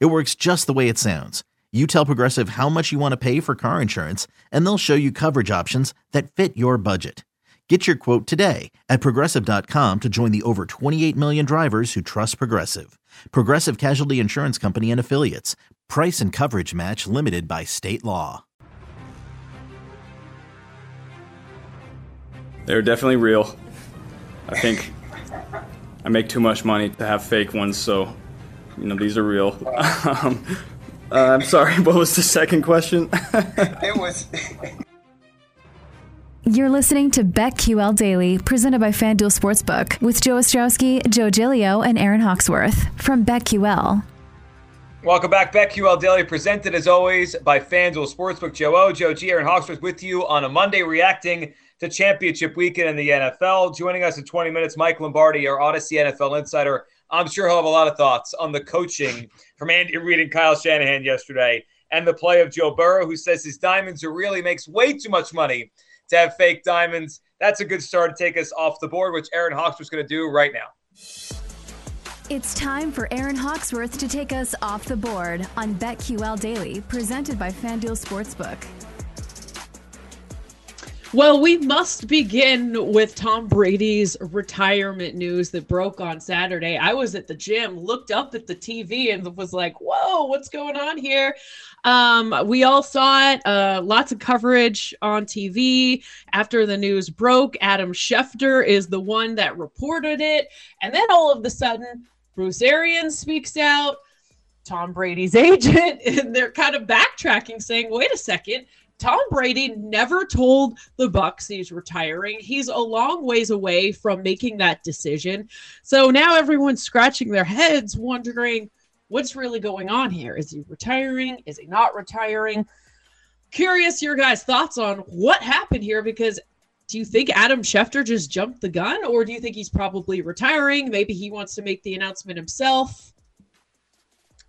It works just the way it sounds. You tell Progressive how much you want to pay for car insurance, and they'll show you coverage options that fit your budget. Get your quote today at progressive.com to join the over 28 million drivers who trust Progressive. Progressive Casualty Insurance Company and Affiliates. Price and coverage match limited by state law. They're definitely real. I think I make too much money to have fake ones, so you know these are real. um, uh, I'm sorry. What was the second question? it was. You're listening to BetQL Daily, presented by FanDuel Sportsbook, with Joe Ostrowski, Joe Giglio, and Aaron Hawksworth from BetQL. Welcome back, BetQL Daily, presented as always by FanDuel Sportsbook. Joe O, Joe G, Aaron Hawksworth with you on a Monday, reacting to Championship Weekend in the NFL. Joining us in 20 minutes, Mike Lombardi, our Audacy NFL insider. I'm sure he'll have a lot of thoughts on the coaching from Andy Reid and Kyle Shanahan yesterday, and the play of Joe Burrow, who says his diamonds are really makes way too much money to have fake diamonds. That's a good start to take us off the board, which Aaron Hawks was going to do right now. It's time for Aaron Hawksworth to take us off the board on BetQL Daily, presented by FanDuel Sportsbook. Well, we must begin with Tom Brady's retirement news that broke on Saturday. I was at the gym, looked up at the TV, and was like, whoa, what's going on here? Um, we all saw it, uh, lots of coverage on TV after the news broke. Adam Schefter is the one that reported it. And then all of a sudden, Bruce Arians speaks out. Tom Brady's agent, and they're kind of backtracking, saying, wait a second, Tom Brady never told the Bucs he's retiring. He's a long ways away from making that decision. So now everyone's scratching their heads wondering what's really going on here. Is he retiring? Is he not retiring? Curious your guys' thoughts on what happened here because do you think Adam Schefter just jumped the gun or do you think he's probably retiring? Maybe he wants to make the announcement himself.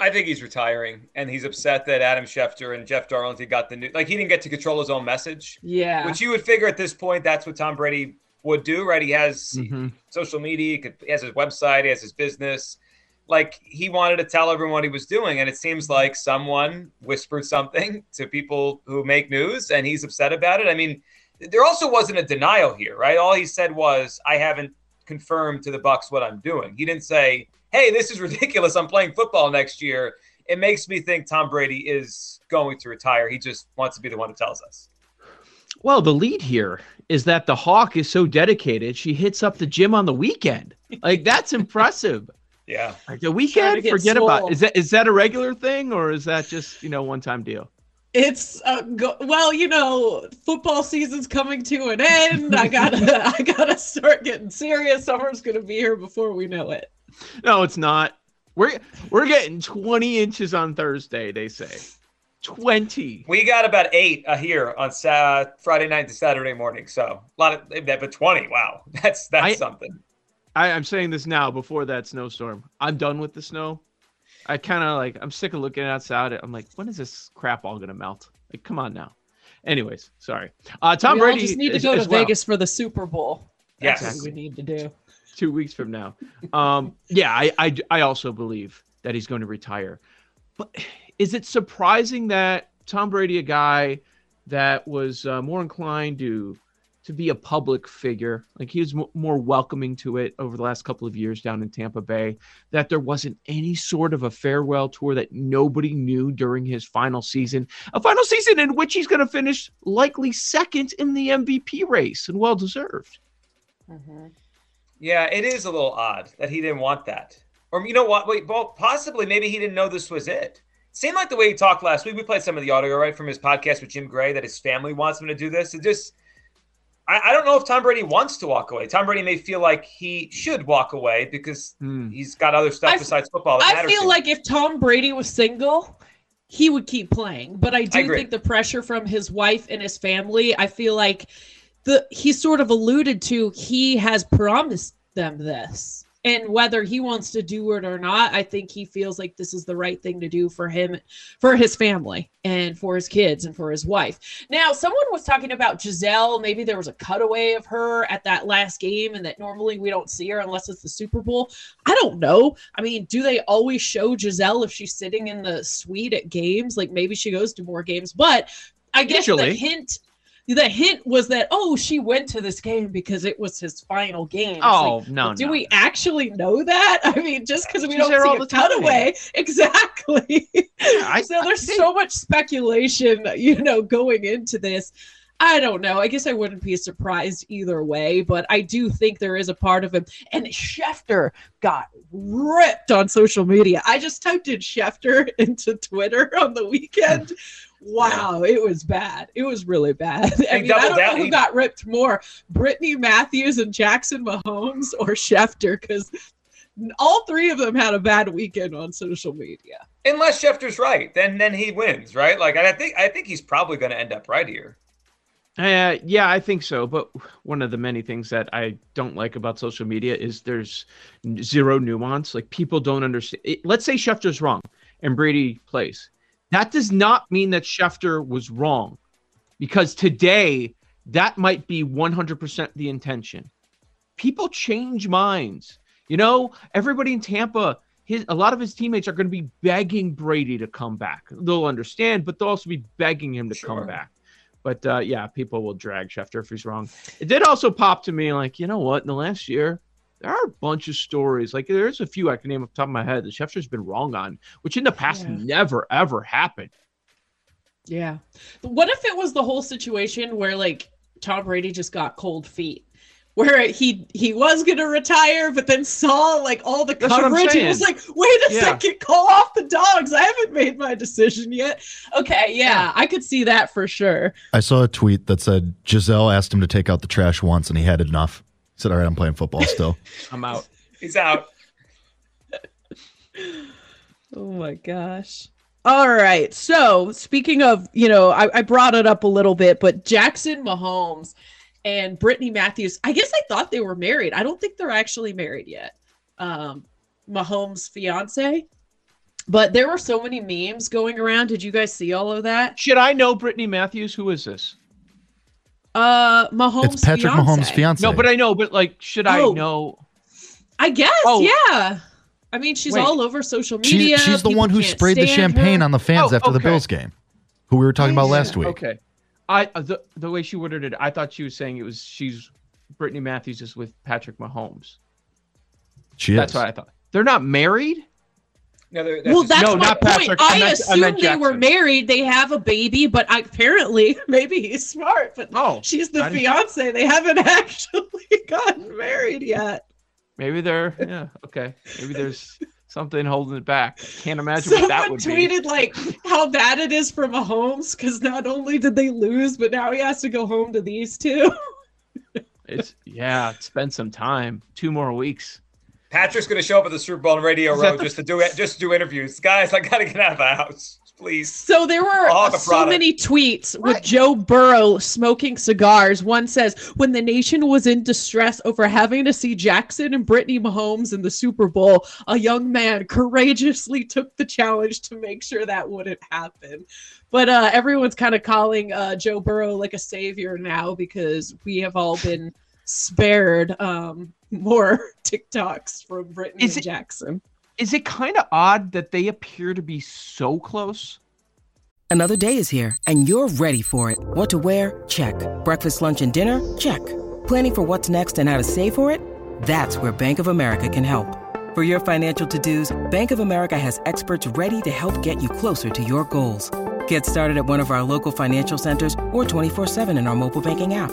I think he's retiring, and he's upset that Adam Schefter and Jeff Darlington got the new. Like he didn't get to control his own message. Yeah, which you would figure at this point that's what Tom Brady would do, right? He has mm-hmm. social media, he, could, he has his website, he has his business. Like he wanted to tell everyone what he was doing, and it seems like someone whispered something to people who make news, and he's upset about it. I mean, there also wasn't a denial here, right? All he said was, "I haven't confirmed to the Bucs what I'm doing." He didn't say hey, this is ridiculous. I'm playing football next year. It makes me think Tom Brady is going to retire. He just wants to be the one who tells us. Well, the lead here is that the Hawk is so dedicated, she hits up the gym on the weekend. Like that's impressive. yeah. Like the weekend, forget swole. about is that is that a regular thing or is that just, you know, one time deal? It's uh, go- well, you know, football season's coming to an end. I gotta, I gotta start getting serious. Summer's gonna be here before we know it. No, it's not. We're we're getting 20 inches on Thursday, they say. 20. We got about eight uh, here on uh, Friday night to Saturday morning. So a lot of that, but 20. Wow, that's that's I, something. I, I'm saying this now before that snowstorm. I'm done with the snow. I kind of like I'm sick of looking outside. I'm like, when is this crap all gonna melt? Like, come on now. Anyways, sorry. Uh, Tom we Brady just need to go to Vegas for the Super Bowl. That's yes, we need to do two weeks from now. Um, yeah, I, I, I also believe that he's going to retire. But is it surprising that Tom Brady, a guy that was uh, more inclined to to be a public figure, like he was m- more welcoming to it over the last couple of years down in Tampa Bay, that there wasn't any sort of a farewell tour that nobody knew during his final season, a final season in which he's going to finish likely second in the MVP race and well deserved. Mm-hmm. Yeah, it is a little odd that he didn't want that. Or you know what? Wait, well, possibly maybe he didn't know this was it. Seemed like the way he talked last week. We played some of the audio right from his podcast with Jim Gray that his family wants him to do this. It just, I, I don't know if Tom Brady wants to walk away. Tom Brady may feel like he should walk away because hmm. he's got other stuff I, besides football. I feel like if Tom Brady was single, he would keep playing. But I do I think the pressure from his wife and his family, I feel like the he sort of alluded to he has promised them this. And whether he wants to do it or not, I think he feels like this is the right thing to do for him, for his family, and for his kids, and for his wife. Now, someone was talking about Gisele. Maybe there was a cutaway of her at that last game, and that normally we don't see her unless it's the Super Bowl. I don't know. I mean, do they always show Gisele if she's sitting in the suite at games? Like maybe she goes to more games, but I guess Usually. the hint. The hint was that oh she went to this game because it was his final game. Oh like, no, do no. we actually know that? I mean, just because we She's don't see all a the time. cutaway, exactly. Yeah, I- so there's think- so much speculation, you know, going into this. I don't know. I guess I wouldn't be surprised either way, but I do think there is a part of him. And Schefter got ripped on social media. I just typed in Schefter into Twitter on the weekend. Wow, it was bad. It was really bad. I mean, I don't know who got ripped more, Brittany Matthews and Jackson Mahomes or Schefter, because all three of them had a bad weekend on social media. Unless Schefter's right, then then he wins, right? Like I think I think he's probably going to end up right here. Uh, yeah, I think so. But one of the many things that I don't like about social media is there's zero nuance. Like people don't understand. It, let's say Schefter's wrong and Brady plays. That does not mean that Schefter was wrong, because today that might be 100% the intention. People change minds. You know, everybody in Tampa. His, a lot of his teammates are going to be begging Brady to come back. They'll understand, but they'll also be begging him to Sure. come back. But uh, yeah, people will drag Schefter if he's wrong. It did also pop to me like, you know what? In the last year, there are a bunch of stories. Like there's a few I can name off the top of my head that Schefter's been wrong on, which in the past Yeah. never ever happened. Yeah. What if it was the whole situation where like Tom Brady just got cold feet? Where he he was gonna retire, but then saw like all the That's coverage and was like, wait a Yeah. second, call off the dogs. I haven't made my decision yet. Okay, yeah, I could see that for sure. I saw a tweet that said Gisele asked him to take out the trash once and he had enough. He said, All right, I'm playing football still. I'm out. He's out. Oh my gosh. All right. So speaking of, you know, I, I brought it up a little bit, but Jackson Mahomes and Brittany Matthews, I guess I thought they were married. I don't think they're actually married yet. Um, Mahomes' fiance. But there were so many memes going around. Did you guys see all of that? Should I know Brittany Matthews? Who is this? Uh Mahomes. it's Patrick fiance. Mahomes' fiance. No, but I know. But like, should I Oh. know? I guess, Oh. yeah. I mean, she's Wait. all over social She- media. she's the People one who sprayed the champagne her. on the fans Oh, after the. Bills game, who we were talking about last week. Okay. I uh, the the way she worded it, I thought she was saying it was she's Brittany Matthews is with Patrick Mahomes. She That's is. what I thought. They're not married. No, there- Well, just- that's No, my not point. Patrick. I I, meant- I assumed meant they were married. They have a baby, but I, apparently, maybe he's smart. But Oh, she's the I didn't- fiance. They haven't actually gotten married yet. Maybe they're yeah okay. Maybe there's something holding it back. Can't imagine what that Someone would tweeted be. like how bad it is for Mahomes because not only did they lose, but now he has to go home to these two. It's yeah. Spend some time. Two more weeks. Patrick's going to show up at the Super Bowl on Radio Row the- just to do it, just to do interviews. Guys, I got to get out of the house, please. So there were All the so many tweets with Joe Burrow smoking cigars. One says, "When the nation was in distress over having to see Jackson and Brittany Mahomes in the Super Bowl, a young man courageously took the challenge to make sure that wouldn't happen." But uh, everyone's kind of calling uh, Joe Burrow like a savior now because we have all been spared um, more TikToks from Brittany Is and it- Jackson. Is it kind of odd that they appear to be so close? Another day is here, and you're ready for it. What to wear? Check. Breakfast, lunch, and dinner? Check. Planning for what's next and how to save for it? That's where Bank of America can help. For your financial to-dos, Bank of America has experts ready to help get you closer to your goals. Get started at one of our local financial centers or 24-7 in our mobile banking app.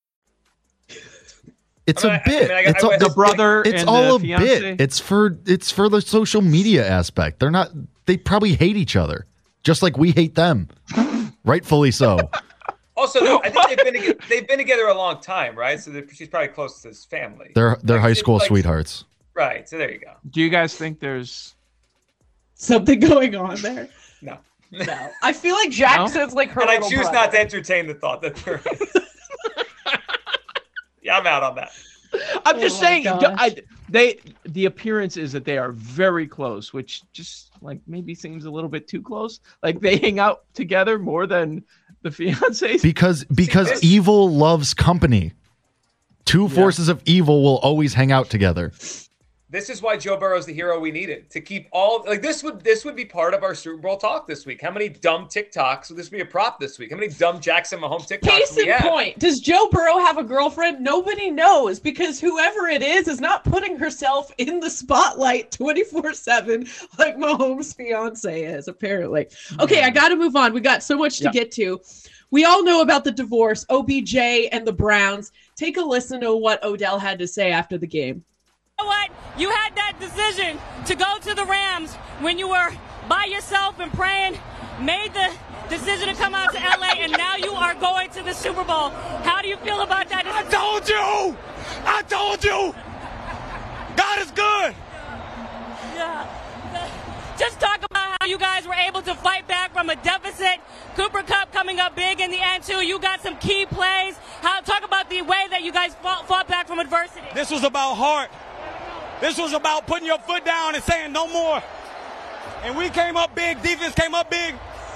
It's a bit. I- it's I- all, I- The brother It's and all the a fiance? bit. It's for it's for the social media aspect. They're not. They probably hate each other, just like we hate them. Rightfully so. Also, though, I think they've been together, they've been together a long time, right? So she's probably close to his family. They're they're Like, high school like- sweethearts. Right. So there you go. Do you guys think there's Something going on there. No. No. I feel like Jackson's like her. and I choose brother. not to entertain the thought that there is. Yeah, I'm out on that. I'm Oh just my saying. I, they the appearance is that they are very close, which just like maybe seems a little bit too close. Like they hang out together more than the fiancés. Because because this- evil loves company. Two forces of evil will always hang out together. This is why Joe Burrow's the hero we needed to keep all like this would this would be part of our Super Bowl talk this week. How many dumb TikToks would this be a prop this week? How many dumb Jackson Mahomes TikToks Case in have? point, does Joe Burrow have a girlfriend? Nobody knows because whoever it is is not putting herself in the spotlight 24 7 like Mahomes' fiance is, apparently. Okay, I got to move on. We got so much to Yeah. get to. We all know about the divorce, OBJ and the Browns. Take a listen to what Odell had to say after the game. Know what? You had that decision to go to the Rams when you were by yourself and praying, made the decision to come out to LA, and now you are going to the Super Bowl. How do you feel about that? I told you! I told you! God is good! Yeah. Just talk about how you guys were able to fight back from a deficit. Cooper Kupp coming up big in the end too. You got some key plays. How talk about the way that you guys fought, fought back from adversity. This was about heart. This was about putting your foot down and saying no more. And we came up big. Defense came up big.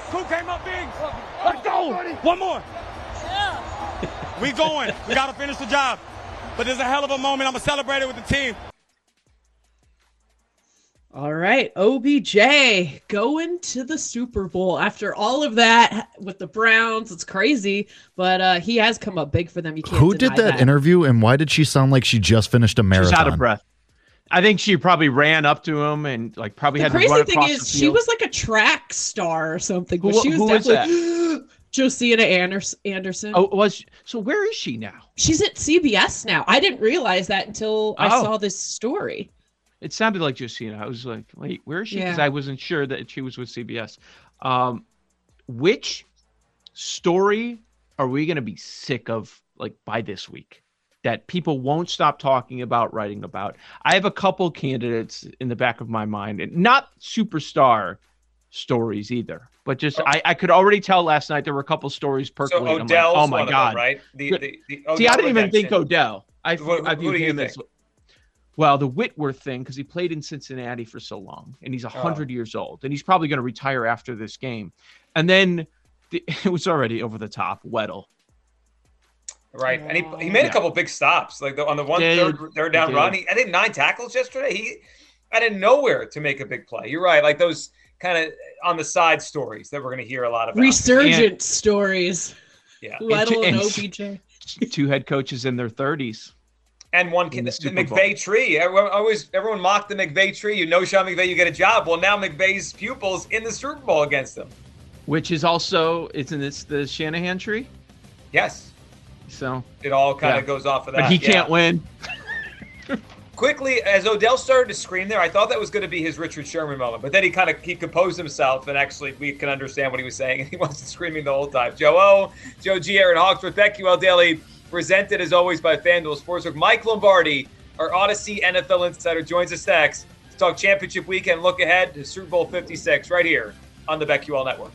Who came up big. Let's go. One more. Yeah. We going. We got to finish the job. But there's a hell of a moment. I'm going to celebrate it with the team. All right, OBJ going to the Super Bowl after all of that with the Browns. It's crazy, but uh, he has come up big for them. You can't Who did deny that, interview and why did she sound like she just finished a marathon? She's out of breath. I think she probably ran up to him and like probably The had to crazy thing is, she was like a track star or something. But Who- she was who is definitely Josina Anders- Anderson. Oh, was so? Where is she now? she's at CBS now. I didn't realize that until I Oh. saw this story. It sounded like Josina. I was like, wait, where is she? Because Yeah. I wasn't sure that she was with CBS. Um, which story are we going to be sick of like by this week that people won't stop talking about, writing about? I have a couple candidates in the back of my mind, and not superstar stories either, but just oh. I, I could already tell last night there were a couple stories So percolating. I'm like, oh my god, them, right? The, the, the See, I didn't even think. Odell. I, Who- I who view do you him as well the Whitworth thing because he played in Cincinnati for so long and he's Oh. hundred years old and he's probably going to retire after this game. And then it was already over the top. Weddle. Right, and he, he made a couple big stops, like the, on the one Did. third third down He run. did. He, I think nine tackles yesterday. He out of nowhere to make a big play. You're right, like those kind of on the side stories that we're going to hear a lot about. Resurgent stories. Yeah, Weddle and And- OBJ. Two head coaches in their thirties. and one in kid, the the, Super Bowl. McVay tree. Everyone always everyone mocked the McVay tree. You know, Sean McVay, you get a job. Well, now McVay's pupils in the Super Bowl against them. Which is also isn't this the Shanahan tree? Yes, So it all kind of Yeah. goes off of that. but he yeah. can't win. quickly as Odell started to scream there, I thought that was going to be his Richard Sherman moment, but then he kind of he composed himself and actually we can understand what he was saying and he wasn't screaming the whole time. Joe O, Joe G, Aaron Hawksworth, BetQL Daily, presented as always by FanDuel Sportsbook. Mike Lombardi, our Audacy NFL insider, joins us next to talk championship weekend. Look ahead to Super Bowl 56 right here on the BetQL Network.